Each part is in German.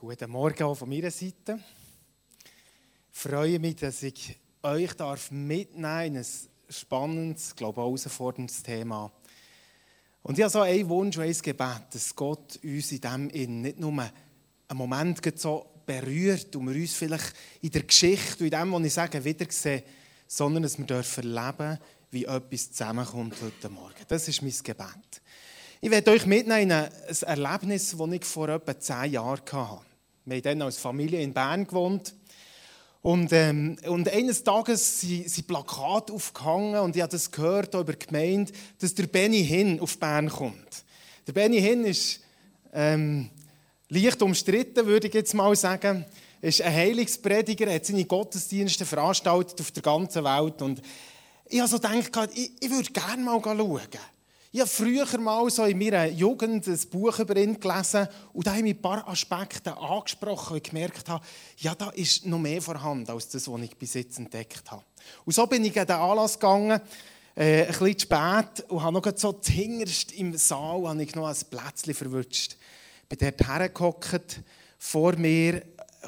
Guten Morgen auch von meiner Seite. Ich freue mich, dass ich euch darf mitnehmen in ein spannendes, glaube ich, herausforderndes Thema. Und ich habe so einen Wunsch und ein Gebet, dass Gott uns in dem in nicht nur einen Moment so berührt und wir uns vielleicht in der Geschichte und in dem, was ich sage, wiedersehen, sondern dass wir dürfen erleben, wie etwas zusammenkommt heute Morgen. Das ist mein Gebet. Ich werde euch mitnehmen in ein Erlebnis, das ich vor etwa zehn Jahren hatte. Wir haben dann als Familie in Bern gewohnt. Und, ähm, und eines Tages sind, Plakate aufgehangen und ich habe das gehört über die Gemeinde, dass der Benny Hinn auf Bern kommt. Der Benny Hinn ist ähm, leicht umstritten, würde ich jetzt mal sagen. Er ist ein Heilungsprediger, er hat seine Gottesdienste veranstaltet auf der ganzen Welt. Und ich habe so gedacht, ich, ich würde gerne mal schauen. Ich habe früher mal so in meiner Jugend ein Buch über ihn gelesen und da habe ich ein paar Aspekte angesprochen und gemerkt habe, ja, da ist noch mehr vorhanden als das, was ich bis jetzt entdeckt habe. Und so bin ich an den Anlass gegangen, äh, ein bisschen spät und habe noch so zuhinterst im Saal habe ich noch ein Plätzchen verwünscht. Bin dort hergehockt, vor mir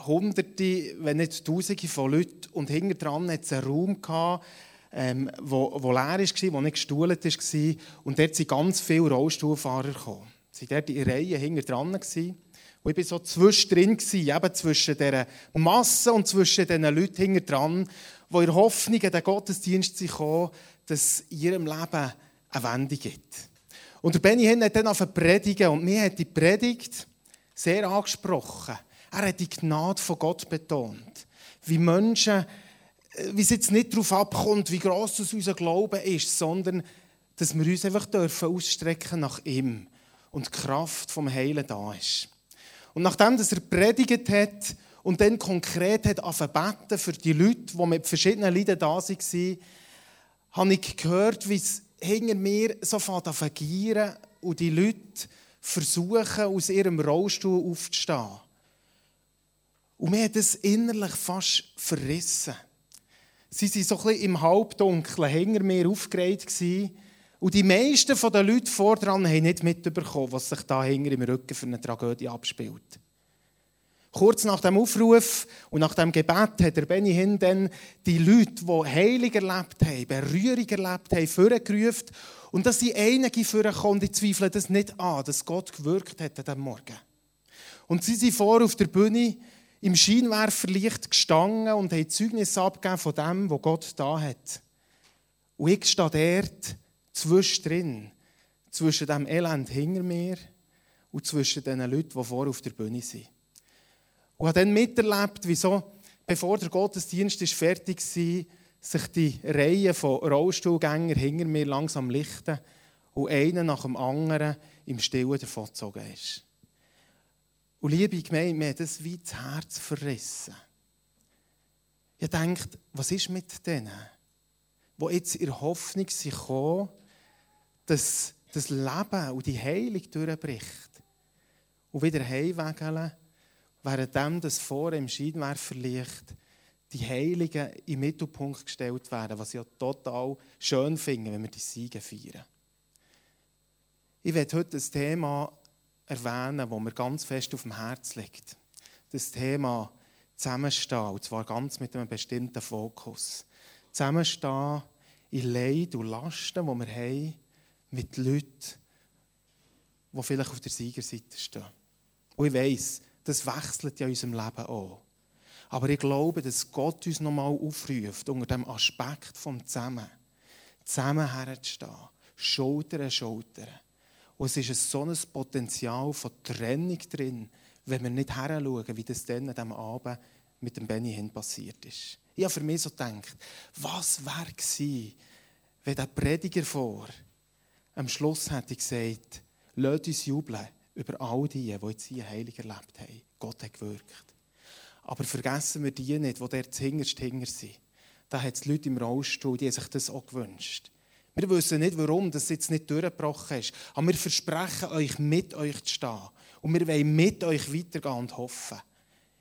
Hunderte, wenn nicht Tausende von Leuten und hinter dran hatte es einen Raum gehabt, ähm, wo, wo leer war, wo nicht gestuhlt war. Und dort sind ganz viele Rollstuhlfahrer gekommen. Sie waren dort in Reihen hinter dran. Und ich war so zwischendrin, eben zwischen dieser Masse und zwischen diesen Leuten hinter dran, die in Hoffnung an den Gottesdienst kamen, dass in ihrem Leben eine Wende gibt. Und Benny Hinn hat dann angefangen predigen und mir hat die Predigt sehr angesprochen. Er hat die Gnade von Gott betont. Wie Menschen wie es jetzt nicht darauf abkommt, wie gross das unser Glaube ist, sondern dass wir uns einfach dürfen ausstrecken nach ihm und die Kraft vom Heilen da ist. Und nachdem dass er predigt hat und dann konkret hat beten für die Leute, die mit verschiedenen Leiden da waren, habe ich gehört, wie es hinter mir so an vergieren und die Leute versuchen, aus ihrem Rollstuhl aufzustehen. Und mir hat es innerlich fast verrissen. Sie waren so ein bisschen im Halbdunkeln hinter mir aufgeregt. Und die meisten der Leute vordran haben nicht mitbekommen, was sich da hinter im Rücken für eine Tragödie abspielt. Kurz nach dem Aufruf und nach dem Gebet hat der Benny dann die Leute, die Heilig erlebt haben, Berührung erlebt haben, vorgerufen. Und dass sie einige vorgekommen und ich zweifle das nicht an, dass Gott gewirkt hat an diesem Morgen. Und sie sind vor auf der Bühne im Scheinwerferlicht gestanden und haben Zeugnis abgegeben von dem, was Gott da hat. Und ich stehe dort zwischendrin, zwischen dem Elend hinter mir und zwischen den Leuten, die vor auf der Bühne sind. Und habe dann miterlebt, wieso, bevor der Gottesdienst ist fertig war, sich die Reihe von Rollstuhlgängern hinter mir langsam lichten und einer nach dem anderen im Stillen davongezogen ist. Und liebe Gemeinde, mir hat das wie das Herz verrissen. Ich denke, was ist mit denen, die jetzt in Hoffnung sind dass das Leben und die Heilung durchbricht und wieder heimwegeln, während das vor im Scheinwerferlicht die Heiligen im Mittelpunkt gestellt werden, was ich ja total schön finde, wenn wir die Siege feiern. Ich werde heute das Thema erwähnen, wo mir ganz fest auf dem Herz liegt. Das Thema Zusammenstehen, und zwar ganz mit einem bestimmten Fokus. Zusammenstehen in Leid und Lasten, die wir haben, mit Leuten, die vielleicht auf der Siegerseite stehen. Und ich weiss, das wechselt ja in unserem Leben auch. Aber ich glaube, dass Gott uns nochmal aufruft, unter dem Aspekt vom Zusammen, zusammen herzustehen, Schulter an Schulter. Und es ist so ein Potenzial von Trennung drin, wenn wir nicht heranschauen, wie das dann an diesem Abend mit dem Benny Hinn passiert ist. Ich habe für mich so gedacht, was wäre gewesen, wenn der Prediger vor am Schluss hätte gesagt, lasst uns jubeln über all die, die jetzt hier heilig erlebt haben. Gott hat gewirkt. Aber vergessen wir die nicht, die dort hinterst hinger sind. Da hat es Leute im Rollstuhl, die sich das auch gewünscht wir wissen nicht, warum das jetzt nicht durchgebrochen ist. Aber wir versprechen euch, mit euch zu stehen. Und wir wollen mit euch weitergehen und hoffen.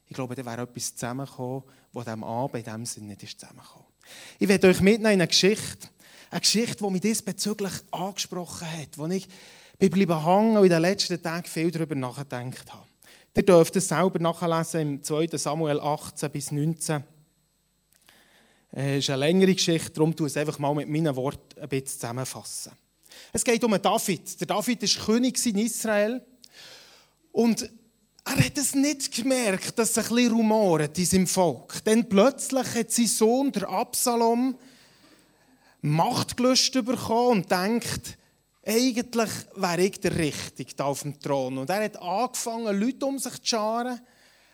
Ich glaube, da wäre etwas zusammengekommen, was diesem Abend in diesem Sinne nicht ist zusammengekommen. Ich werde euch mitnehmen in eine Geschichte. Eine Geschichte, die mich diesbezüglich angesprochen hat. Wo ich bleiben hängen und in den letzten Tagen viel darüber nachgedacht habe. Ihr dürft es selber nachlesen im 2. Samuel 18 bis 19. Es ist eine längere Geschichte, darum tue ich es einfach mal mit meinen Worten ein bisschen zusammenfassen. Es geht um David. Der David war König in Israel. Und er hat es nicht gemerkt, dass es ein bisschen rumort in seinem Volk. Denn plötzlich hat sein Sohn, der Absalom, Machtgelust bekommen und denkt, eigentlich wäre ich der Richtige da auf dem Thron. Und er hat angefangen, Leute um sich zu scharen,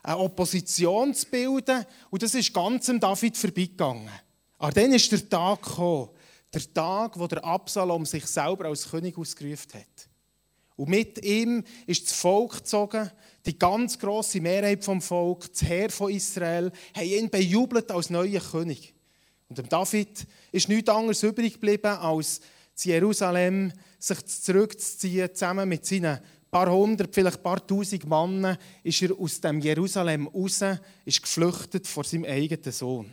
eine Opposition zu bilden. Und das ist ganz am David vorbeigegangen. Aber dann ist der Tag gekommen, der Tag, wo der Absalom sich selber als König ausgerufen hat. Und mit ihm ist das Volk gezogen, die ganz große Mehrheit vom Volk, das Heer von Israel, haben ihn bejubelt als neuer König. Und dem David ist nichts anderes übrig geblieben, als zu Jerusalem sich zurückzuziehen, zusammen mit seinen paar hundert, vielleicht paar tausend Männern, ist er aus dem Jerusalem raus, ist geflüchtet vor seinem eigenen Sohn.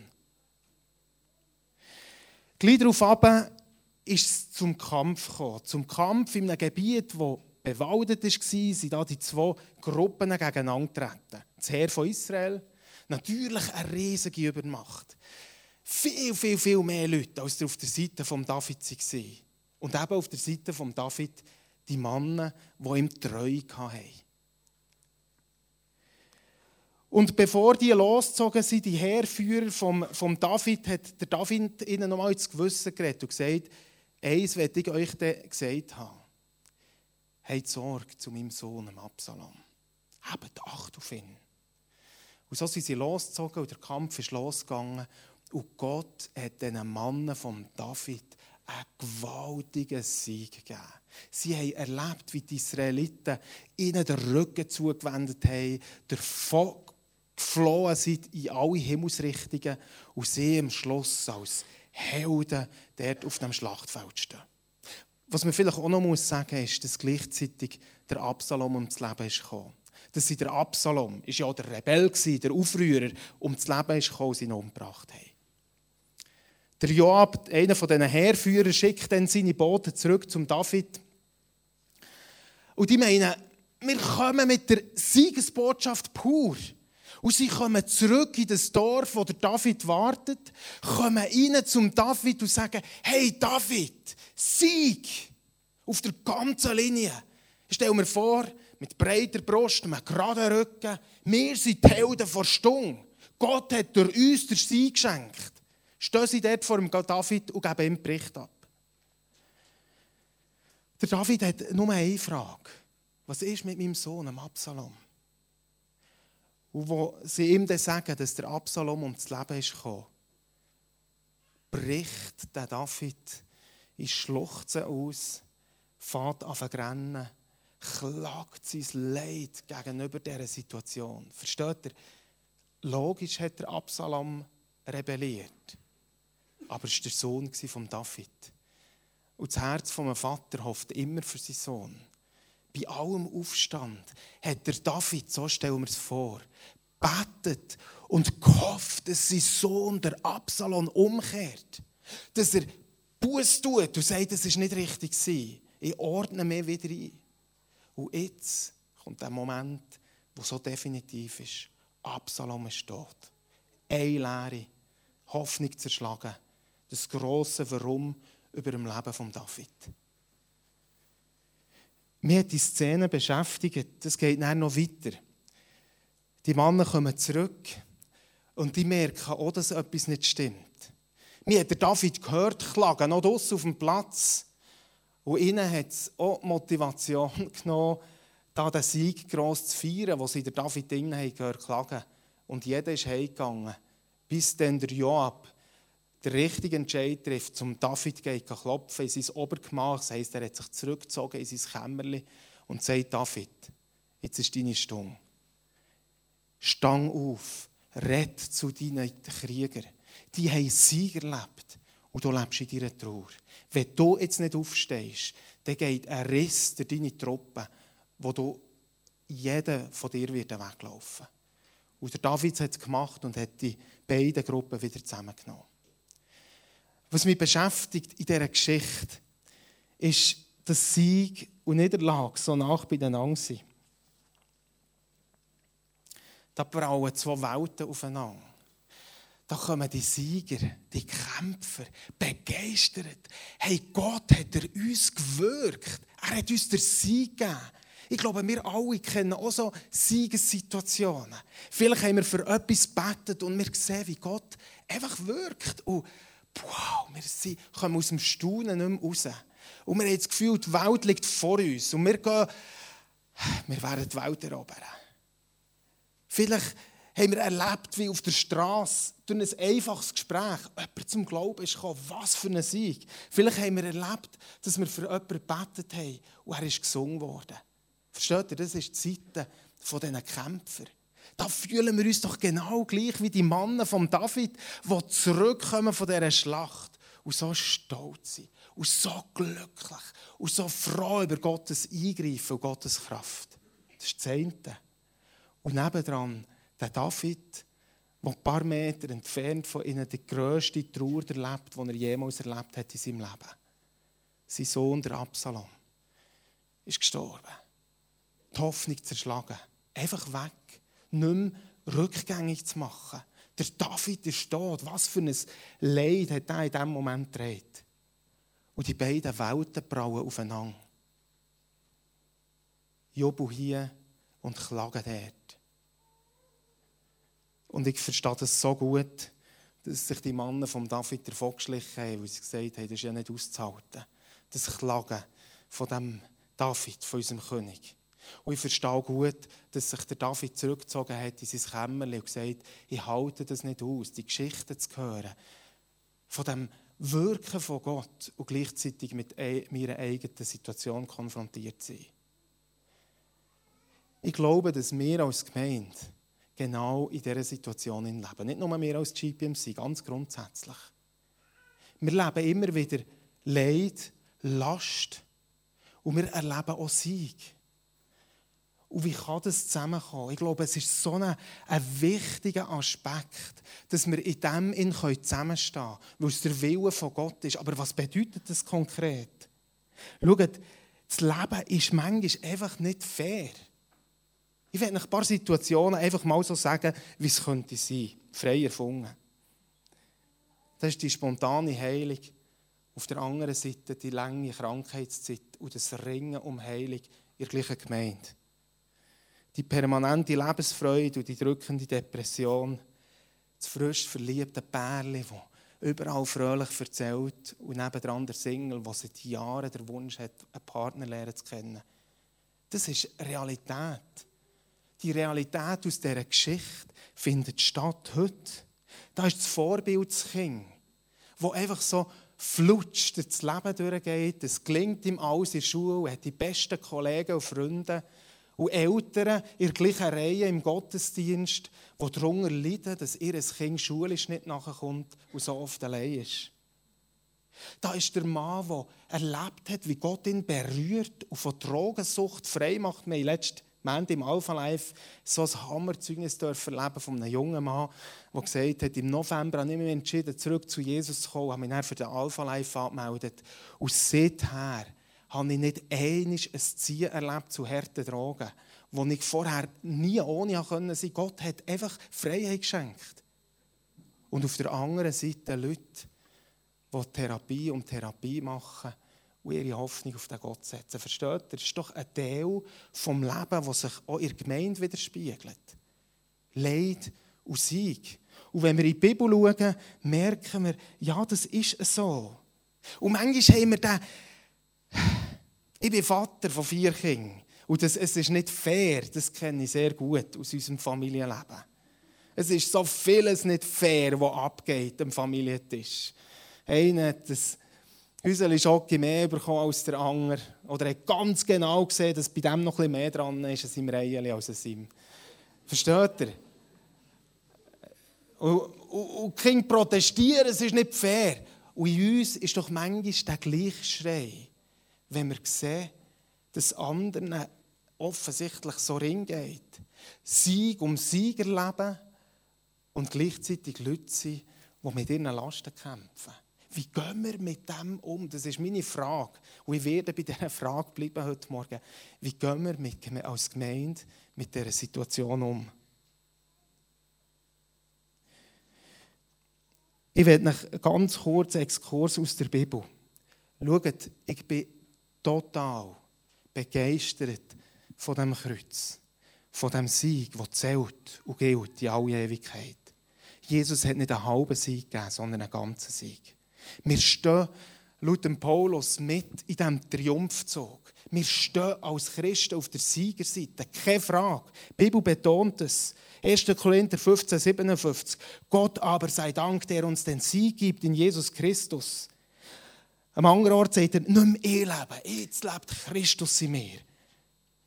Gleich darauf ist es zum Kampf gekommen. Zum Kampf in einem Gebiet, das bewaldet war, sind da die zwei Gruppen gegeneinander getreten. Das Heer von Israel, natürlich eine riesige Übermacht. Viel, viel, viel mehr Leute, als auf der Seite von David waren. Und eben auf der Seite von David die Männer, die ihm treu hatten. Und bevor die losgezogen sind, die Heerführer vom, vom David, hat der David ihnen nochmal ins Gewissen geredet und gesagt, eins werde ich euch gesagt haben. Habt Sorge zu meinem Sohn Absalom. Habt Acht auf ihn. Und so sind sie losgezogen und der Kampf ist losgegangen. Und Gott hat diesen Mannen von David einen gewaltigen Sieg gegeben. Sie haben erlebt, wie die Israeliten ihnen den Rücken zugewendet haben, der geflohen sind in alle Himmelsrichtungen und sie am Schluss als Helden dort auf dem Schlachtfeld stehen. Was man vielleicht auch noch muss sagen muss, ist, dass gleichzeitig der Absalom ums Leben ist gekommen. Dass sie der Absalom ist ja der Rebell der Aufrührer, ums Leben ist gekommen, sie ihn umgebracht haben. Der Joab, einer von diesen Heerführern, schickt dann seine Boten zurück zum David. Und die meinen, wir kommen mit der Siegesbotschaft pur. Und sie kommen zurück in das Dorf, wo der David wartet, kommen rein zum David und sagen, hey David, Sieg auf der ganzen Linie. Stell mir vor, mit breiter Brust, mit geraden Rücken, wir sind die Helden vor Stunde. Gott hat durch uns den Sieg geschenkt. Stehen sie dort vor dem David und geben ihm Bericht ab. Der David hat nur eine Frage. Was ist mit meinem Sohn, Absalom? Und wo sie ihm dann sagen, dass der Absalom ums Leben ist gekommen, bricht der David in Schluchzen aus, fährt an rennen, klagt sein Leid gegenüber dieser Situation. Versteht ihr? Logisch hat der Absalom rebelliert aber es war der Sohn von David. Und das Herz von Vater hofft immer für seinen Sohn. Bei allem Aufstand hat der David, so stellen wir es vor, betet und gehofft, dass sein Sohn, der Absalom, umkehrt. Dass er Buß tut und sagt, das ist nicht richtig. Ich ordne mich wieder ein. Und jetzt kommt der Moment, wo so definitiv ist. Absalom ist tot. Eine Lehre, Hoffnung zerschlagen das große Warum über dem Leben von David. Mir hat die Szene beschäftigt, das geht dann noch weiter. Die Männer kommen zurück und die merken auch, dass etwas nicht stimmt. Mir hat der David gehört, klagen, noch draussen auf dem Platz. Und ihnen hat es auch Motivation genommen, da den Sieg gross zu feiern, wo sie der David innen gehört klagen. Und jeder ist heimgegangen, bis dann der Joab den richtigen Entscheid trifft, zum David geht klopfen in sein Obergemach. Das heisst, er hat sich zurückgezogen in sein Kämmerchen und sagt, David, jetzt ist deine Stunde. Stang auf, red zu deinen Kriegern. Die haben Sieg erlebt und du lebst in deiner Trauer. Wenn du jetzt nicht aufstehst, dann geht ein Riss durch deine Truppe, wo du jeder von dir wird weglaufen Und der David hat es gemacht und hat die beiden Gruppen wieder zusammengenommen. Was mich beschäftigt in dieser Geschichte, ist, dass Sieg und Niederlage so nach beieinander sind. da brauen zwei Welten aufeinander. Da kommen die Sieger, die Kämpfer, begeistert. Hey, Gott hat er uns gewirkt. Er hat uns den Sieg gegeben. Ich glaube, wir alle kennen auch so Siegessituationen. Vielleicht haben wir für etwas gebetet und wir sehen, wie Gott einfach wirkt. Und wow, wir sind, kommen aus dem Staunen nicht mehr raus. Und wir haben das Gefühl, die Welt liegt vor uns. Und wir gehen, wir werden die Welt erobern. Vielleicht haben wir erlebt, wie auf der Straße durch ein einfaches Gespräch jemand zum Glauben gekommen. Was für ein Sieg. Vielleicht haben wir erlebt, dass wir für jemanden gebetet haben und er ist gesungen worden. Versteht ihr, das ist die Zeit von diesen Kämpfern. Da fühlen wir uns doch genau gleich wie die Männer von David, die zurückkommen von dieser Schlacht und so stolz sind und so glücklich und so froh über Gottes Eingreifen und Gottes Kraft. Das ist das eine. Und nebendran der David, der ein paar Meter entfernt von ihnen die grösste Trauer erlebt, die er jemals erlebt hat in seinem Leben. Sein Sohn, der Absalom, ist gestorben. Die Hoffnung zerschlagen. Einfach weg. Nicht mehr rückgängig zu machen. Der David ist tot. Was für ein Leid hat er in diesem Moment gedreht. Und die beiden Welten brauen aufeinander. Jobu hier und klagen dort. Und ich verstehe das so gut, dass sich die Männer vom David davongeschlichen haben, weil sie gesagt haben, das ist ja nicht auszuhalten. Das Klagen von dem David, von unserem König. Und ich verstehe gut, dass sich der David zurückgezogen hat in sein Kämmerchen und gesagt ich halte das nicht aus, die Geschichten zu hören. Von dem Wirken von Gott und gleichzeitig mit meiner eigenen Situation konfrontiert sein. Ich glaube, dass wir als Gemeinde genau in dieser Situation leben. Nicht nur wir als GPMC, ganz grundsätzlich. Wir leben immer wieder Leid, Last und wir erleben auch Sieg. Und wie kann das zusammenkommen? Ich glaube, es ist so ein, ein wichtiger Aspekt, dass wir in dem zusammenstehen können, weil es der Wille von Gott ist. Aber was bedeutet das konkret? Schaut, das Leben ist manchmal einfach nicht fair. Ich werde ein paar Situationen einfach mal so sagen, wie es könnte sein. Frei erfunden. Das ist die spontane Heilung. Auf der anderen Seite die lange Krankheitszeit und das Ringen um Heilung in der gleichen Gemeinde. Die permanente Lebensfreude und die drückende Depression. Das frisch verliebte Pärchen, das überall fröhlich erzählt und nebendran der Single, der seit Jahren der Wunsch hat, einen Partner lernen zu kennen. Das ist Realität die Realität aus dieser Geschichte findet statt heute. Da ist das Vorbild das Kind, das einfach so flutscht das Leben durchgeht. Es gelingt ihm alles in der Schule, hat die besten Kollegen und Freunde und Eltern in der gleichen Reihe im Gottesdienst, die darunter leiden, dass ihr Kind schulisch nicht nachkommt und so oft allein ist. Da ist der Mann, der erlebt hat, wie Gott ihn berührt und von Drogensucht frei macht. Wir haben letzte wir haben im Alpha Life so ein Hammerzeugnis erleben von einem jungen Mann, der gesagt hat, im November habe ich mich entschieden, zurück zu Jesus zu kommen, habe mich dann für den Alpha Life angemeldet. Und seither habe ich nicht einmal ein Ziel erlebt zu harten Drogen, wo ich vorher nie ohne sein konnte. Gott hat einfach Freiheit geschenkt. Und auf der anderen Seite Leute, die Therapie um Therapie machen und ihre Hoffnung auf den Gott setzen. Versteht ihr? Das ist doch ein Teil vom Leben, das sich auch in der Gemeinde widerspiegelt. Leid und Sieg. Und wenn wir in die Bibel schauen, merken wir, ja, das ist so. Und manchmal haben wir den, ich bin Vater von vier Kindern. Und das, es ist nicht fair, das kenne ich sehr gut aus unserem Familienleben. Es ist so vieles nicht fair, was abgeht am Familientisch. Einer hat das Häuseli Schocke mehr bekommen als der andere. Oder er hat ganz genau gesehen, dass bei dem noch bisschen mehr dran ist an seinem Reihen als an seinem. Versteht ihr? Und, und, und die Kinder protestieren, es ist nicht fair. Und in uns ist doch manchmal der gleiche Schrei, wenn wir sehen, dass anderen offensichtlich so ring geht. Sieg um Sieger leben und gleichzeitig Leute sind, die mit ihren Lasten kämpfen. Wie gehen wir mit dem um? Das ist meine Frage. Und ich werde bei dieser Frage bleiben heute Morgen. Wie gehen wir mit, als Gemeinde mit dieser Situation um? Ich werde noch ganz kurz Exkurs aus der Bibel. Schaut, ich bin total begeistert von dem Kreuz, von dem Sieg, der zählt und gilt in alle Ewigkeit. Jesus hat nicht einen halben Sieg gegeben, sondern einen ganzen Sieg. Wir stehen laut Paulus mit in diesem Triumphzug. Wir stehen als Christen auf der Siegerseite, keine Frage. Die Bibel betont es. 1. Korinther 15, 57. Gott aber sei Dank, der uns den Sieg gibt in Jesus Christus. Am anderen Ort sagt er, nicht mehr ich lebe, jetzt lebt Christus in mir.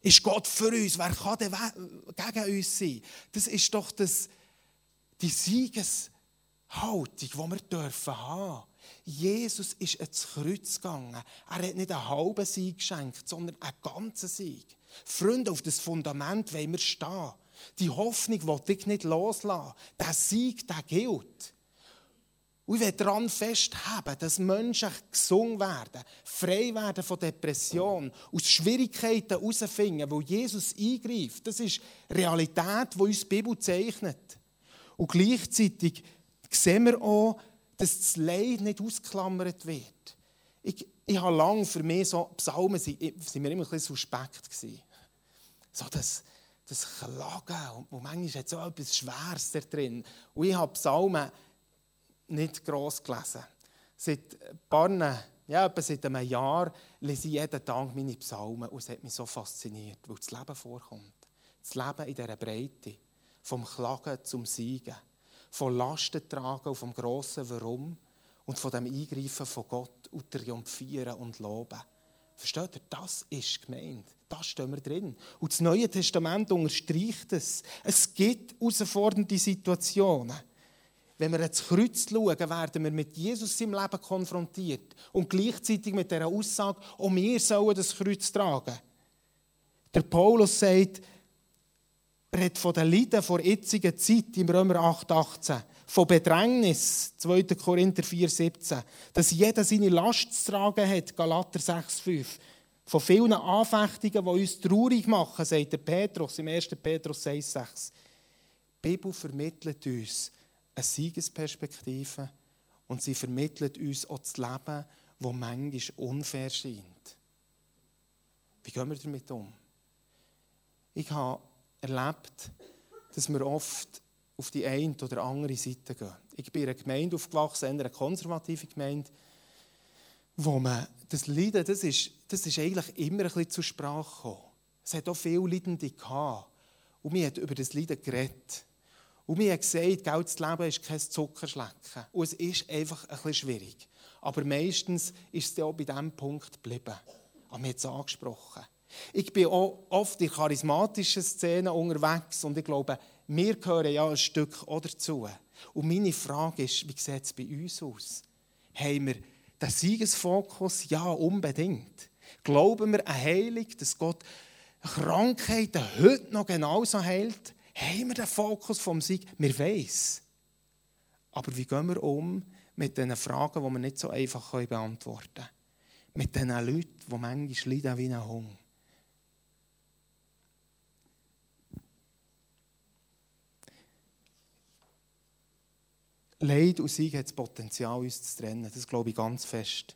Ist Gott für uns? Wer kann denn gegen uns sein? Das ist doch das, die Siegeshaltung, die wir dürfen haben. Jesus ist ins Kreuz gegangen. Er hat nicht einen halben Sieg geschenkt, sondern einen ganzen Sieg. Freunde, auf das Fundament wollen wir stehen. Die Hoffnung will ich nicht loslassen. Der Sieg, der gilt. Und ich will daran festhalten, dass Menschen gesund werden, frei werden von Depressionen, aus Schwierigkeiten herausfinden, wo Jesus eingreift. Das ist Realität, die uns die Bibel zeichnet. Und gleichzeitig sehen wir auch, dass das Leid nicht ausgeklammert wird. Ich, ich habe lange für mich so Psalmen sind, sind mir immer ein bisschen suspekt gewesen. So das, das Klagen und manchmal hat so etwas Schweres da drin. Und ich habe Psalmen nicht gross gelesen. Seit ein paar, ja, etwa seit einem Jahr lese ich jeden Tag meine Psalmen und es hat mich so fasziniert, weil das Leben vorkommt. Das Leben in dieser Breite, vom Klagen zum Siegen, von Lasten tragen und vom grossen Warum und von dem Eingreifen von Gott und Triumphieren und Loben. Versteht ihr? Das ist gemeint. Das stehen wir drin. Und das Neue Testament unterstreicht es. Es gibt herausfordernde Situationen. Wenn wir ins Kreuz schauen, werden wir mit Jesus im Leben konfrontiert und gleichzeitig mit der Aussage, auch wir sollen das Kreuz tragen. Der Paulus sagt, er redet von den Leiden vor jetziger Zeit im Römer 8,18, von Bedrängnis, 2. Korinther 4,17, dass jeder seine Last zu tragen hat, Galater 6,5. Von vielen Anfechtungen, die uns traurig machen, sagt der Petrus im 1. Petrus 6,6. Die Bibel vermittelt uns eine Siegesperspektive und sie vermittelt uns auch das Leben, das manchmal unfair scheint. Wie gehen wir damit um? Ich habe erlebt, dass wir oft auf die eine oder andere Seite gehen. Ich bin in einer Gemeinde aufgewachsen, in einer konservativen Gemeinde, wo man das Leiden, das ist, das ist eigentlich immer ein bisschen zur Sprache gekommen. Es hat auch viele Leidende gehabt. Und wir haben über das Leiden geredet. Und mir hat gesagt, Geld das Leben ist kein Zuckerschlecken. Und es ist einfach ein bisschen schwierig. Aber meistens ist es auch bei diesem Punkt geblieben. Aber mir hat es angesprochen. Ich bin auch oft in charismatischen Szenen unterwegs und ich glaube, wir gehören ja ein Stück auch dazu. Und meine Frage ist, wie sieht es bei uns aus? Haben wir den Siegesfokus? Ja, unbedingt. Glauben wir an Heilung, dass Gott Krankheiten heute noch genauso heilt? Haben wir den Fokus vom Sieg? Wir wissen. Aber wie gehen wir um mit diesen Fragen, die wir nicht so einfach beantworten können? Mit diesen Leuten, die manchmal leiden wie ein Hunger. Leid und Sieg hat das Potenzial, uns zu trennen. Das glaube ich ganz fest.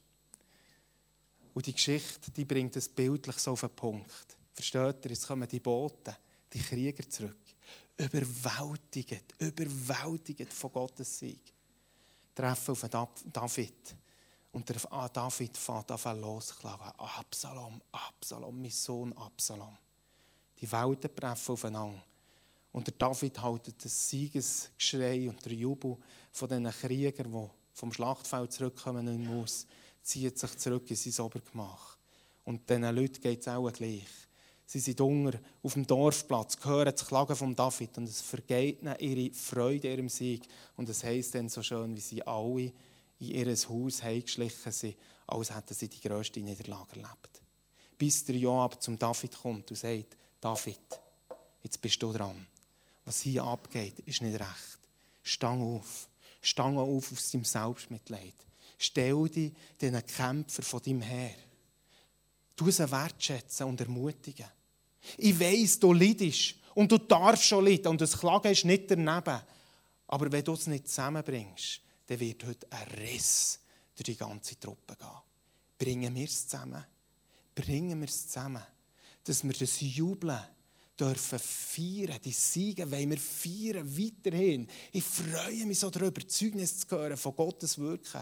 Und die Geschichte, die bringt es bildlich so auf den Punkt. Versteht ihr? Jetzt kommen die Boten, die Krieger zurück. Überwältigt, überwältigt von Gottes Sieg. Treffen auf David. Und der ah, David fährt an losklagen. Absalom, Absalom, mein Sohn Absalom. Die Welten treffen aufeinander. Und der David hält das Siegesgeschrei und der Jubel von diesen Kriegern, die vom Schlachtfeld zurückkommen Maus, zieht sich zurück in sein Obergemach. Und diesen Leuten geht es auch gleich. Sie sind unter auf dem Dorfplatz, hören das Klagen von David und es vergeht ihnen ihre Freude ihrem Sieg. Und es heisst dann so schön, wie sie alle in ihr Haus heimgeschlichen sind, als hätten sie die grösste Niederlage erlebt. Bis der Joab zum David kommt und sagt, David, jetzt bist du dran. Was hier abgeht, ist nicht recht. Stang auf. Stang auf aus deinem Selbstmitleid. Stell dich den Kämpfer von deinem Herr. Du sie wertschätzen und ermutigen. Ich weiss, du leidest und du darfst schon leiden und das Klagen ist nicht daneben. Aber wenn du es nicht zusammenbringst, dann wird heute ein Riss durch die ganze Truppe gehen. Bringen wir es zusammen. Bringen wir es zusammen. Dass wir das Jubeln dürfen feiern, die Siege wollen wir feiern, weiterhin. Ich freue mich so darüber, Zeugnis zu hören von Gottes Wirken.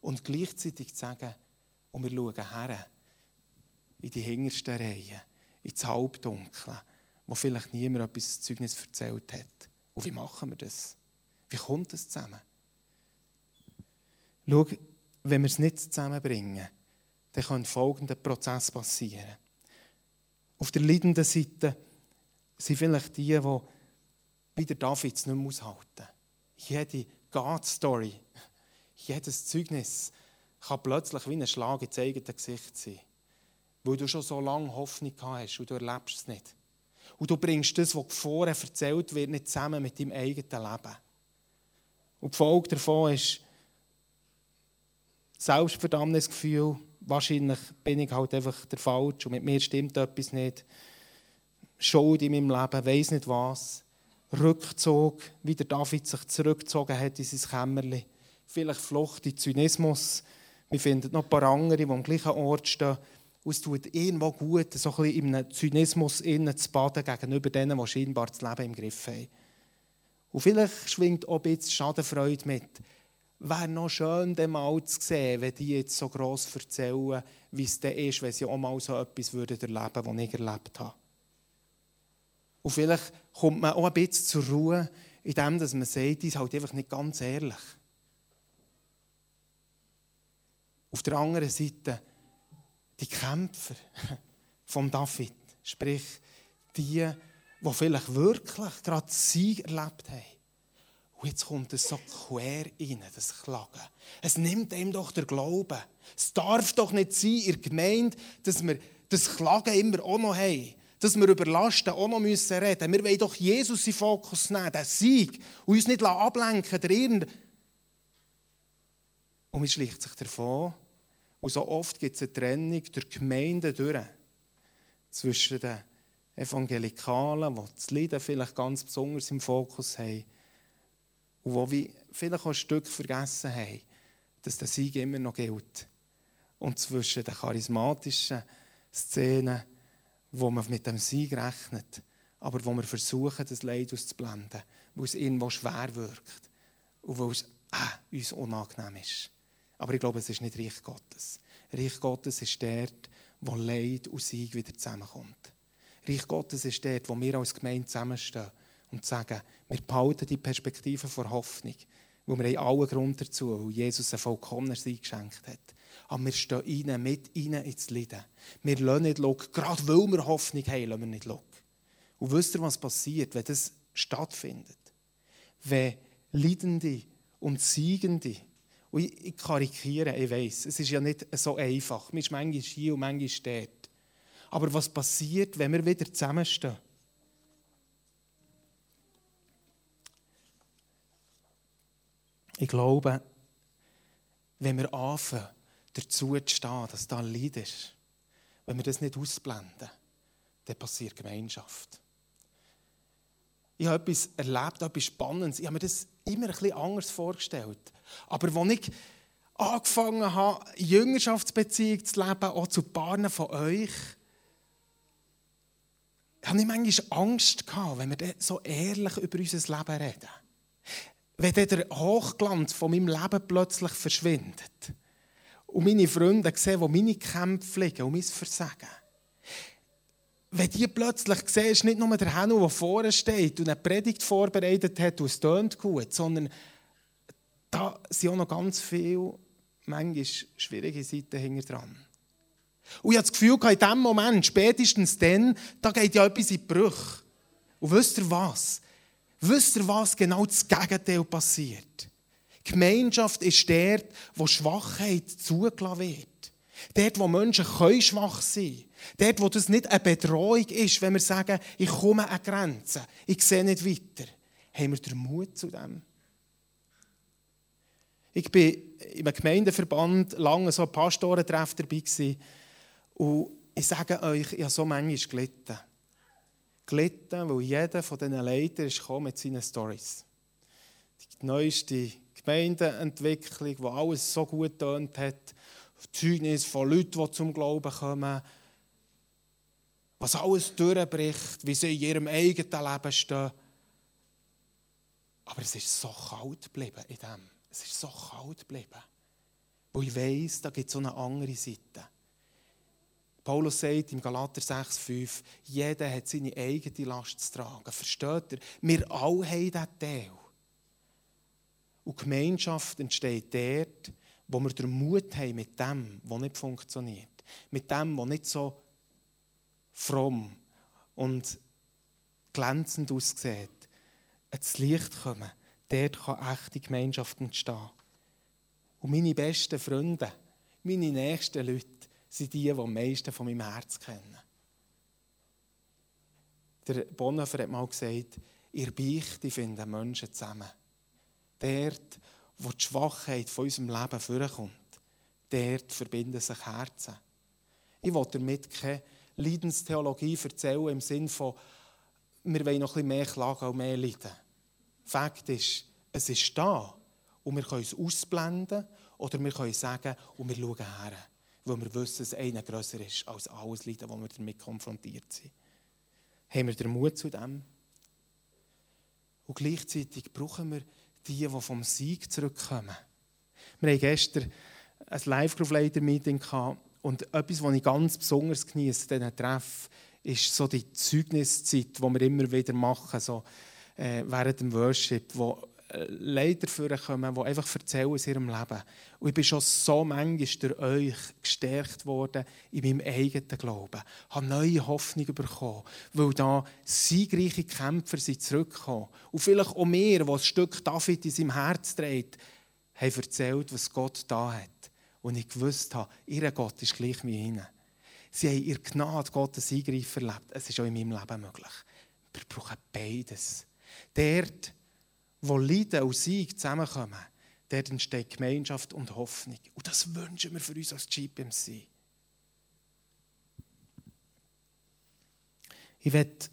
Und gleichzeitig zu sagen, und wir schauen her, in die hintersten Reihen, ins Halbdunkle, wo vielleicht niemand etwas Zeugnis erzählt hat. Und wie machen wir das? Wie kommt das zusammen? Schau, wenn wir es nicht zusammenbringen, dann kann folgender Prozess passieren. Auf der leidenden Seite sind vielleicht die, die wie der es nicht mehr aushalten. Jede God-Story, jedes Zeugnis kann plötzlich wie ein Schlag ins eigene Gesicht sein. Weil du schon so lange Hoffnung hast und du erlebst es nicht. Und du bringst das, was vorher erzählt wird, nicht zusammen mit deinem eigenen Leben. Und die Folge davon ist Selbstverdammnisgefühl. Wahrscheinlich bin ich halt einfach der Falsch und mit mir stimmt etwas nicht. Schuld in meinem Leben, weiß nicht was. Rückzug, wie der David sich zurückgezogen hat in sein Kämmerchen. Vielleicht Flucht in Zynismus. Wir finden noch ein paar andere, die am gleichen Ort stehen. Und es tut irgendwo gut, so ein in einem Zynismus zu baden gegenüber denen, die scheinbar das Leben im Griff haben. Und vielleicht schwingt auch ein bisschen Schadenfreude mit. Wäre noch schön, dem mal zu sehen, wenn die jetzt so gross erzählen, wie es dann ist, wenn sie auch mal so etwas erleben würden, was ich erlebt habe. Und vielleicht kommt man auch ein bisschen zur Ruhe, indem man sagt, ist halt einfach nicht ganz ehrlich. Auf der anderen Seite, die Kämpfer von David, sprich die, die vielleicht wirklich gerade Sieg erlebt haben. Und jetzt kommt es so quer rein, das Klagen. Es nimmt ihm doch der Glaube. Es darf doch nicht sein in der Gemeinde, dass wir das Klagen immer auch noch haben dass wir über Lasten auch noch reden müssen. Wir wollen doch Jesus in Fokus nehmen, den Sieg, und uns nicht ablenken irgend Und man schlicht sich davon. Und so oft gibt es eine Trennung durch Gemeinden durch. Zwischen den Evangelikalen, die das Leiden vielleicht ganz besonders im Fokus haben, und die vielleicht auch ein Stück vergessen haben, dass der Sieg immer noch gilt. Und zwischen den charismatischen Szenen, wo man mit dem Sieg rechnet, aber wo wir versuchen, das Leid auszublenden, weil es irgendwo schwer wirkt und weil es äh, uns unangenehm ist. Aber ich glaube, es ist nicht Reich Gottes. Reich Gottes ist dort, wo Leid und Sieg wieder zusammenkommt. Reich Gottes ist dort, wo wir als Gemeinde zusammenstehen und sagen, wir behalten die Perspektive vor Hoffnung, wo wir haben allen Grund dazu, weil Jesus einen vollkommenen Sieg geschenkt hat aber wir stehen rein, mit ihnen ins Leiden. Wir lassen nicht locker, gerade weil wir Hoffnung haben, lassen wir nicht locker. Und wisst ihr, was passiert, wenn das stattfindet? Wenn Leidende und Siegende, und ich, ich karikiere, ich weiß, es ist ja nicht so einfach, man ist manchmal hier und manchmal dort. Aber was passiert, wenn wir wieder zusammenstehen? Ich glaube, wenn wir anfangen, dazu zu stehen, dass da Leid ist, wenn wir das nicht ausblenden, dann passiert Gemeinschaft. Ich habe etwas erlebt, etwas Spannendes. Ich habe mir das immer ein bisschen anders vorgestellt. Aber als ich angefangen habe, Jüngerschaftsbeziehung zu leben, auch zu Paaren von euch, habe ich manchmal Angst gehabt, wenn wir so ehrlich über unser Leben reden. Wenn der Hochglanz von meinem Leben plötzlich verschwindet und meine Freunde sehen, wo meine Kämpfe liegen und mein Versagen. Wenn die plötzlich sehen, ist nicht nur der Henno, der vorne steht und eine Predigt vorbereitet hat und es tönt gut, sondern da sind auch noch ganz viele, manchmal schwierige Seiten hinter dran. Und ich habe das Gefühl, in diesem Moment, spätestens dann, da geht ja etwas in die Brüche. Und wisst ihr was? Wisst ihr, was genau das Gegenteil passiert? Gemeinschaft ist dort, wo Schwachheit zugelassen wird. Dort, wo Menschen schwach sein können. Dort, wo das nicht eine Bedrohung ist, wenn wir sagen, ich komme an Grenzen, ich sehe nicht weiter. Haben wir den Mut zu dem? Ich war im Gemeindeverband lange so Pastorentreff dabei und ich sage euch, ich habe so manchmal gelitten. Gelitten, weil jeder von diesen Leitern ist mit seinen Stories. Die neueste Gemeindeentwicklung, wo alles so gut tönt hat, Zeugnis von Leuten, die zum Glauben kommen, was alles durchbricht, wie sie in ihrem eigenen Leben stehen. Aber es ist so kalt geblieben in dem. Es ist so kalt geblieben. Weil ich weiss, da gibt es so eine andere Seite. Paulus sagt im Galater 6,5, jeder hat seine eigene Last zu tragen. Versteht ihr? Wir alle haben diesen Teil. Und Gemeinschaft entsteht dort, wo wir den Mut haben mit dem, was nicht funktioniert. Mit dem, was nicht so fromm und glänzend aussieht. Ins Licht kommen. Dort kann echte Gemeinschaft entstehen. Und meine besten Freunde, meine nächsten Leute, sind die, die am meisten von meinem Herz kennen. Der Bonhoeffer hat mal gesagt, ihr Beichte finden Menschen zusammen. Dort, wo die Schwachheit von unserem Leben vorkommt, dort verbinden sich Herzen. Ich will damit keine Leidenstheologie erzählen im Sinne von, wir wollen noch ein bisschen mehr klagen und mehr leiden. Fakt ist, es ist da und wir können es ausblenden oder wir können sagen und wir schauen her weil wir wissen, dass einer grösser ist als alles Leiden, wo wir damit konfrontiert sind. Haben wir den Mut zu dem? Und gleichzeitig brauchen wir die, die vom Sieg zurückkommen. Wir hatten gestern ein Live-Group-Leiter-Meeting und etwas, was ich ganz besonders genieße diesen Treffen, ist so die Zeugniszeit, die wir immer wieder machen, so, äh, während dem Worship, wo Leiter vorkommen, die einfach erzählen aus ihrem Leben. Und ich bin schon so manchmal durch euch gestärkt worden in meinem eigenen Glauben. Ich habe neue Hoffnung bekommen, weil da siegreiche Kämpfer sind zurückgekommen. Und vielleicht auch mehr, die ein Stück David in seinem Herz trägt, haben erzählt, was Gott da hat. Und ich gewusst habe, ihr Gott ist gleich wie ihnen. Sie haben ihr Gnade Gottes Eingreifen erlebt. Es ist auch in meinem Leben möglich. Wir brauchen beides. Dort wo Leiden und Sieg zusammenkommen, dort entsteht Gemeinschaft und Hoffnung. Und das wünschen wir für uns als GPMC. Ich werde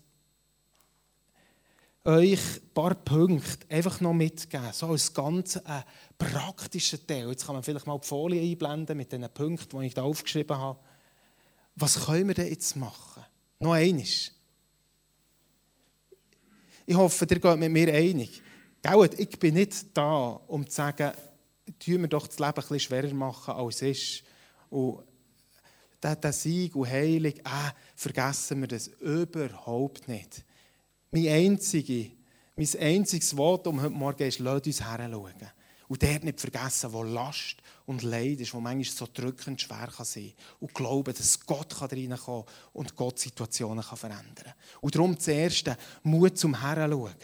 euch ein paar Punkte einfach noch mitgeben, so als ganz äh, praktischen Teil. Jetzt kann man vielleicht mal die Folie einblenden mit den Punkten, die ich da aufgeschrieben habe. Was können wir denn jetzt machen? Noch eines. Ich hoffe, ihr geht mit mir einig. Gell, ich bin nicht da, um zu sagen, tun wir doch das Leben ein bisschen schwerer machen, als es ist. Und der Sieg und Heilung, äh, vergessen wir das überhaupt nicht. Mein, einzige, mein einziges Votum heute Morgen ist, lasst uns heranschauen. Und dort nicht vergessen, wo Last und Leid ist, wo manchmal so drückend schwer kann sein kann. Und glauben, dass Gott reinkommen kann und Gott Situationen kann verändern kann. Und darum das Erste, Mut zum Heranschauen.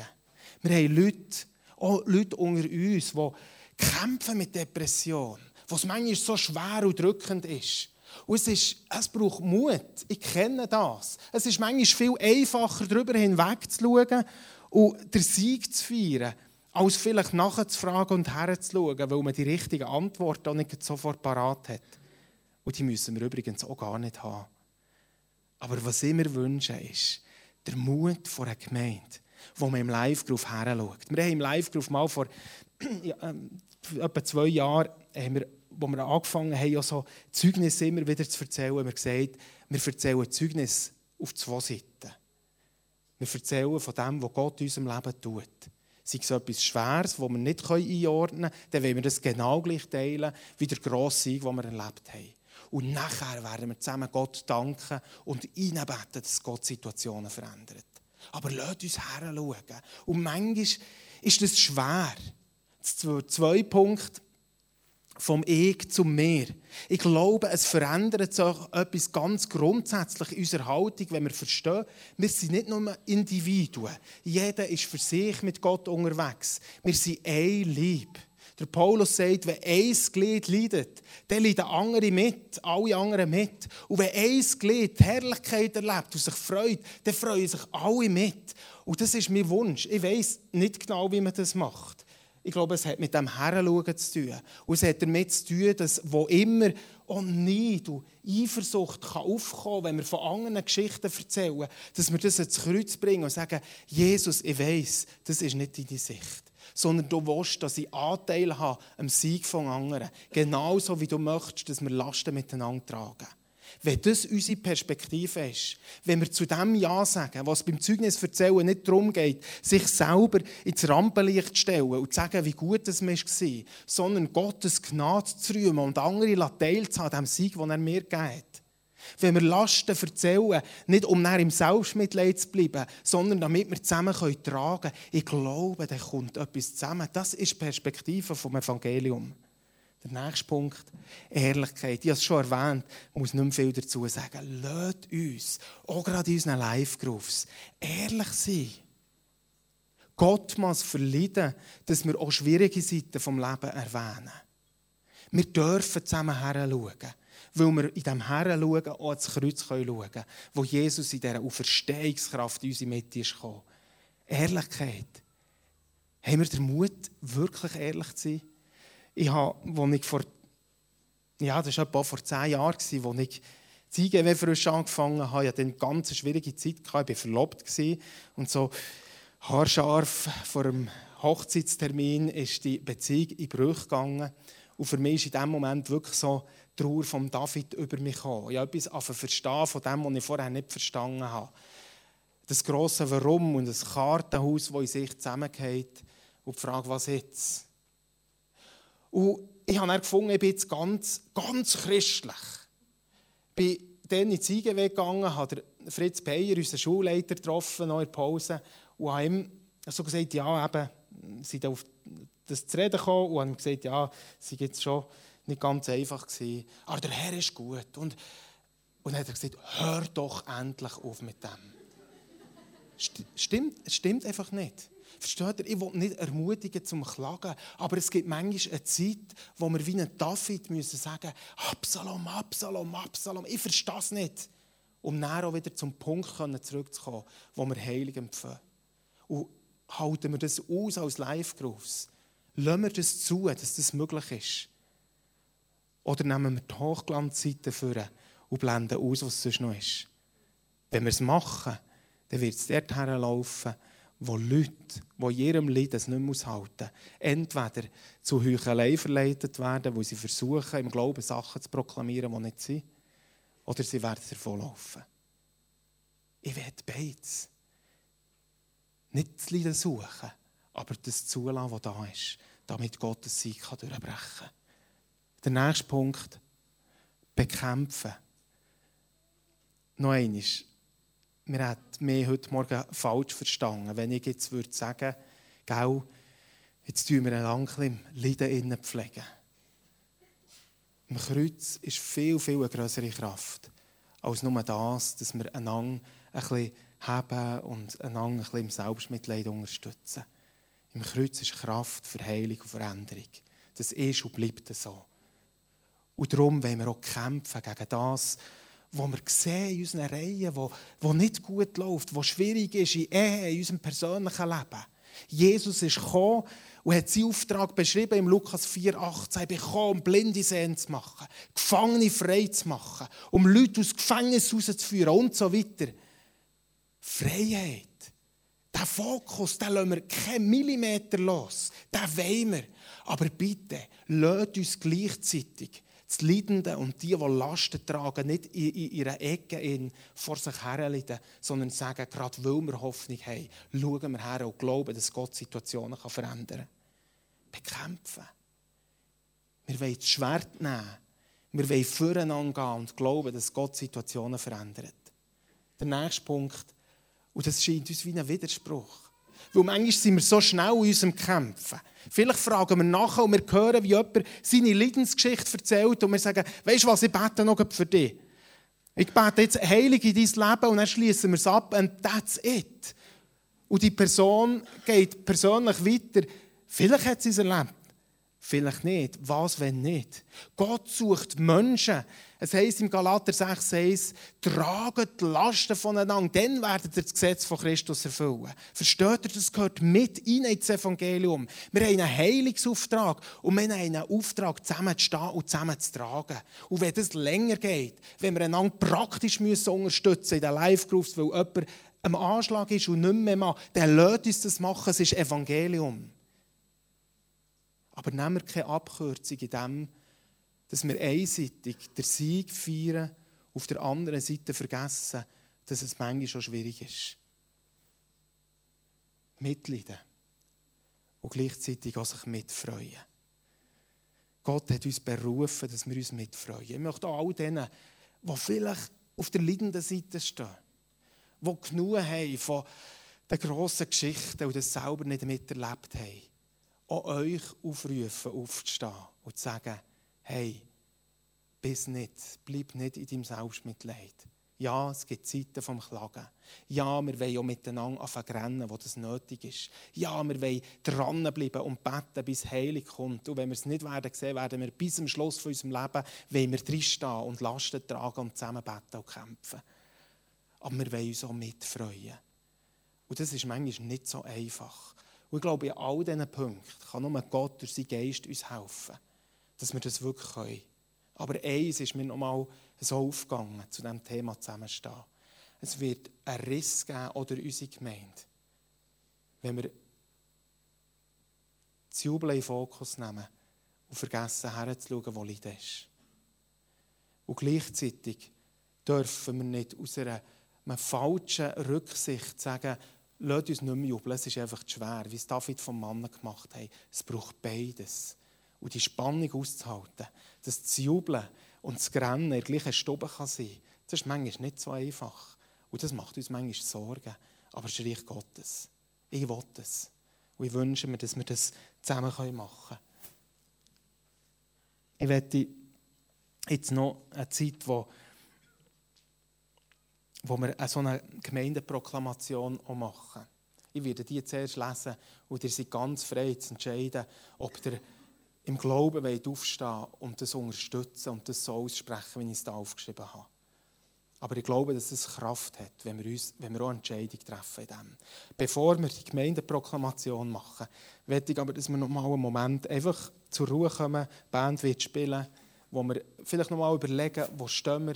Wir haben Leute, auch Leute unter uns, die kämpfen mit Depression, was manchmal so schwer und drückend ist. Und es, ist, es braucht Mut. Ich kenne das. Es ist manchmal viel einfacher, darüber hinwegzuschauen und den Sieg zu feiern, als vielleicht nachzufragen und herzuschauen, weil man die richtige Antwort auch nicht sofort parat hat. Und die müssen wir übrigens auch gar nicht haben. Aber was ich mir wünsche, ist der Mut vor einer Gemeinde, wo man im Live-Groove heranschaut. Wir haben im Live-Groove mal vor ja, ähm, etwa zwei Jahren, haben wir, wo wir angefangen haben, ja so Zeugnisse immer wieder zu erzählen, haben wir gesagt, wir erzählen Zeugnisse auf zwei Seiten. Wir erzählen von dem, was Gott in unserem Leben tut. Sei es etwas Schweres, das wir nicht einordnen können, dann wollen wir das genau gleich teilen, wie der grosse Sieg, den wir erlebt haben. Und nachher werden wir zusammen Gott danken und einbeten, dass Gott Situationen verändert. Aber lasst uns heranschauen. Und manchmal ist das schwer. Zwei Punkte vom Ich zum Mehr. Ich glaube, es verändert sich etwas ganz grundsätzlich in unserer Haltung, wenn wir verstehen, wir sind nicht nur Individuen. Jeder ist für sich mit Gott unterwegs. Wir sind ein Lieb. Der Paulus sagt, wenn ein Glied leidet, dann leiden andere mit, alle anderen mit. Und wenn ein Glied die Herrlichkeit erlebt und sich freut, dann freuen sich alle mit. Und das ist mein Wunsch. Ich weiß nicht genau, wie man das macht. Ich glaube, es hat mit dem Heranschauen zu tun. Und es hat damit zu tun, dass wo immer auch Neid und Eifersucht kann aufkommen kann, wenn wir von anderen Geschichten erzählen, dass wir das ins Kreuz bringen und sagen, Jesus, ich weiß, das ist nicht deine Sicht. sondern du willst, dass ich Anteil habe am Sieg von anderen. Genauso wie du möchtest, dass wir Lasten miteinander tragen. Wenn das unsere Perspektive ist, wenn wir zu dem Ja sagen, was beim Zeugnis erzählen nicht darum geht, sich selber ins Rampenlicht zu stellen und zu sagen, wie gut es war, sondern Gottes Gnade zu rühmen und andere teilzuhaben an dem Sieg, den er mir gibt. Wenn wir Lasten erzählen, nicht um nachher im Selbstmitleid zu bleiben, sondern damit wir zusammen tragen können, ich glaube, da kommt etwas zusammen. Das ist die Perspektive vom Evangelium. Der nächste Punkt, Ehrlichkeit. Ich habe es schon erwähnt, ich muss nicht mehr viel dazu sagen. Lasst uns, auch gerade in unseren Live-Groups, ehrlich sein. Gott muss verleiden, dass wir auch schwierige Seiten des Lebens erwähnen. Wir dürfen zusammen heranschauen, weil wir in diesem Heranschauen auch ans Kreuz schauen können, wo Jesus in dieser Auferstehungskraft in unsere Mitte ist gekommen. Ehrlichkeit. Haben wir den Mut, wirklich ehrlich zu sein? Ich habe, als ich vor, ja, das war etwa vor zehn Jahren, als ich die IGW frisch angefangen habe, ich hatte eine ganz schwierige Zeit, ich war verlobt und so haarscharf vor einem Hochzeitstermin ist die Beziehung in Brüche gegangen. Und für mich ist in diesem Moment wirklich so die Trauer von David über mich gekommen. Ich habe etwas verstehen von dem, was ich vorher nicht verstanden habe. Das grosse Warum und das Kartenhaus, das in sich zusammengeht und die Frage, was jetzt? Und ich habe dann gefunden, ich bin jetzt ganz, ganz christlich. Ich bin dann in die IGW gegangen, habe Fritz Beyer, unseren Schulleiter, getroffen, noch in der Pause, und habe ihm so gesagt, ja, eben, sie sind auf das zu reden gekommen und haben gesagt, ja, sie jetzt schon nicht ganz einfach gewesen, aber der Herr ist gut. Und, und dann hat er gesagt, hör doch endlich auf mit dem. Stimmt, stimmt einfach nicht. Versteht ihr? Ich will nicht ermutigen zum Klagen, aber es gibt manchmal eine Zeit, wo wir wie ein David müssen sagen Absalom, Absalom, Absalom. Ich verstehe es nicht. Um dann auch wieder zum Punkt zurückzukommen, wo wir Heilig empfangen. Und halten wir das aus als Live-Grufs? Lassen wir das zu, dass das möglich ist? Oder nehmen wir die Hochglanzseite vor und blenden aus, was sonst noch ist? Wenn wir es machen, dann wird es dort herlaufen, wo Leute, die in ihrem Leid es nicht mehr aushalten, entweder zu Heuchelei verleitet werden, wo sie versuchen, im Glauben Sachen zu proklamieren, die nicht sind, oder sie werden davonlaufen. Ich werde beides. Nicht das Leiden suchen, aber das zulassen, was da ist, damit Gottes Sieg durchbrechen kann. Der nächste Punkt, bekämpfen. Noch einmal, wir hätten mich heute Morgen falsch verstanden, wenn ich jetzt würde sagen, gell, jetzt tun wir ein lang Leiden innen pflegen. Im Kreuz ist viel, viel eine größere Kraft als nur das, dass wir einander ein bisschen haben und einander ein bisschen im Selbstmitleid unterstützen. Im Kreuz ist Kraft für Heilung und Veränderung. Das ist und bleibt so. Und darum wollen wir auch kämpfen gegen das, was wir sehen in unseren Reihen, wo, wo nicht gut läuft, was schwierig ist in Ehe, in unserem persönlichen Leben. Jesus ist gekommen und hat seinen Auftrag beschrieben im Lukas 4,18. Ich bin gekommen, um Blinde sehen zu machen, Gefangene frei zu machen, um Leute aus Gefängnis rauszuführen und so weiter. Freiheit. Der Fokus, den lassen wir keinen Millimeter los. Den wollen wir. Aber bitte, lasst uns gleichzeitig das Leidende und die, die Lasten tragen, nicht in, in ihrer Ecke in, vor sich herleiden, sondern sagen, gerade weil wir Hoffnung haben, schauen wir her und glauben, dass Gott Situationen kann verändern kann. Bekämpfen. Wir wollen das Schwert nehmen. Wir wollen voreinander gehen und glauben, dass Gott Situationen verändert. Der nächste Punkt, und das scheint uns wie ein Widerspruch. Weil manchmal sind wir so schnell in unserem Kämpfen. Vielleicht fragen wir nachher und wir hören, wie jemand seine Leidensgeschichte erzählt und wir sagen, weißt du was, ich bete noch für dich. Ich bete jetzt heilig in dein Leben und dann schließen wir es ab und that's it. Und die Person geht persönlich weiter. Vielleicht hat sie es erlebt. Vielleicht nicht. Was, wenn nicht? Gott sucht Menschen. Es heisst im Galater 6,1, traget die Lasten voneinander, dann werdet ihr das Gesetz von Christus erfüllen. Versteht ihr, das gehört mit in ins Evangelium. Wir haben einen Heilungsauftrag und wir haben einen Auftrag, zusammen zu stehen und zusammen zu tragen. Und wenn das länger geht, wenn wir einander praktisch müssen unterstützen in den Live-Groups, weil jemand am Anschlag ist und nicht mehr macht, dann lasst uns das machen, es ist Evangelium. Aber nehmen wir keine Abkürzung in dem, dass wir einseitig den Sieg feiern, auf der anderen Seite vergessen, dass es manchmal schon schwierig ist. Mitleiden und gleichzeitig auch sich mitfreuen. Gott hat uns berufen, dass wir uns mitfreuen. Ich möchte all denen, die vielleicht auf der leidenden Seite stehen, die genug haben von den grossen Geschichten und das selber nicht miterlebt haben, auch euch aufrufen, aufzustehen und zu sagen, hey, bis nicht, bleib nicht in deinem Selbstmitleid. Ja, es gibt Zeiten vom Klagen. Ja, wir wollen auch miteinander anfangen wo das nötig ist. Ja, wir wollen dranbleiben und beten, bis Heilung kommt. Und wenn wir es nicht werden sehen, werden wir bis zum Schluss von unserem Leben wollen wir drinstehen und Lasten tragen und zusammen beten und kämpfen. Aber wir wollen uns auch mitfreuen. Und das ist manchmal nicht so einfach. Und ich glaube, in all diesen Punkten kann nur Gott durch seinen Geist uns helfen, dass wir das wirklich können. Aber eins ist mir nochmal so aufgegangen, zu diesem Thema zusammenstehen. Es wird einen Riss geben oder unsere Gemeinde, wenn wir das Jubeln in Fokus nehmen und vergessen herzuschauen, wo Leid ist. Und gleichzeitig dürfen wir nicht aus einer, einer falschen Rücksicht sagen, lasst uns nicht mehr jubeln, es ist einfach zu schwer, wie es David vom Mann gemacht hat. Es braucht beides. Und die Spannung auszuhalten, das Jubeln und das Grennen in der gleichen Stube kann sein das ist manchmal nicht so einfach. Und das macht uns manchmal Sorgen. Aber es ist Reich Gottes. Ich will es. Und ich wünsche mir, dass wir das zusammen machen können. Ich werde jetzt noch eine Zeit, wo, wo wir so eine Gemeindeproklamation auch machen. Ich werde die zuerst lesen und ihr seid ganz frei zu entscheiden, ob ihr im Glauben aufstehen und das unterstützen und das so aussprechen, wie ich es da aufgeschrieben habe. Aber ich glaube, dass es Kraft hat, wenn wir, uns, wenn wir auch Entscheidung treffen in dem. Bevor wir die Gemeindeproklamation machen, möchte ich aber, dass wir noch mal einen Moment einfach zur Ruhe kommen, die Band wird spielen, wo wir vielleicht noch mal überlegen, wo stehen wir.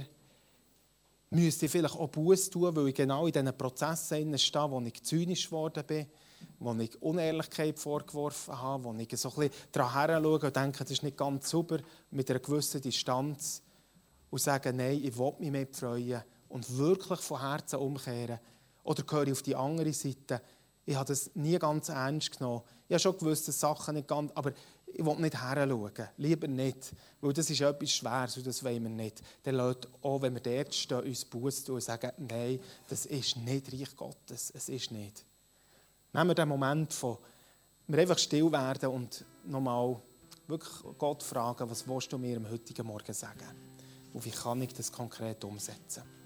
Müsste ich vielleicht auch Buß tun, weil ich genau in diesen Prozessen stehe, wo ich zynisch geworden bin wo ich Unehrlichkeit vorgeworfen habe, wo ich so ein bisschen daran und denke, das ist nicht ganz sauber, mit einer gewissen Distanz und sage, nein, ich will mich mehr freuen und wirklich von Herzen umkehren. Oder gehöre ich auf die andere Seite, ich habe das nie ganz ernst genommen. Ich habe schon dass Sachen nicht ganz, aber ich will nicht heranschauen. Lieber nicht, weil das ist etwas Schweres und das wollen wir nicht. Dann lässt auch, wenn wir dort stehen, uns Buß tun und sagen, nein, das ist nicht Reich Gottes, es ist nicht. Nehmen wir den Moment von, wir einfach still werden und nochmal wirklich Gott fragen, was willst du mir am heutigen Morgen sagen? Und wie kann ich das konkret umsetzen?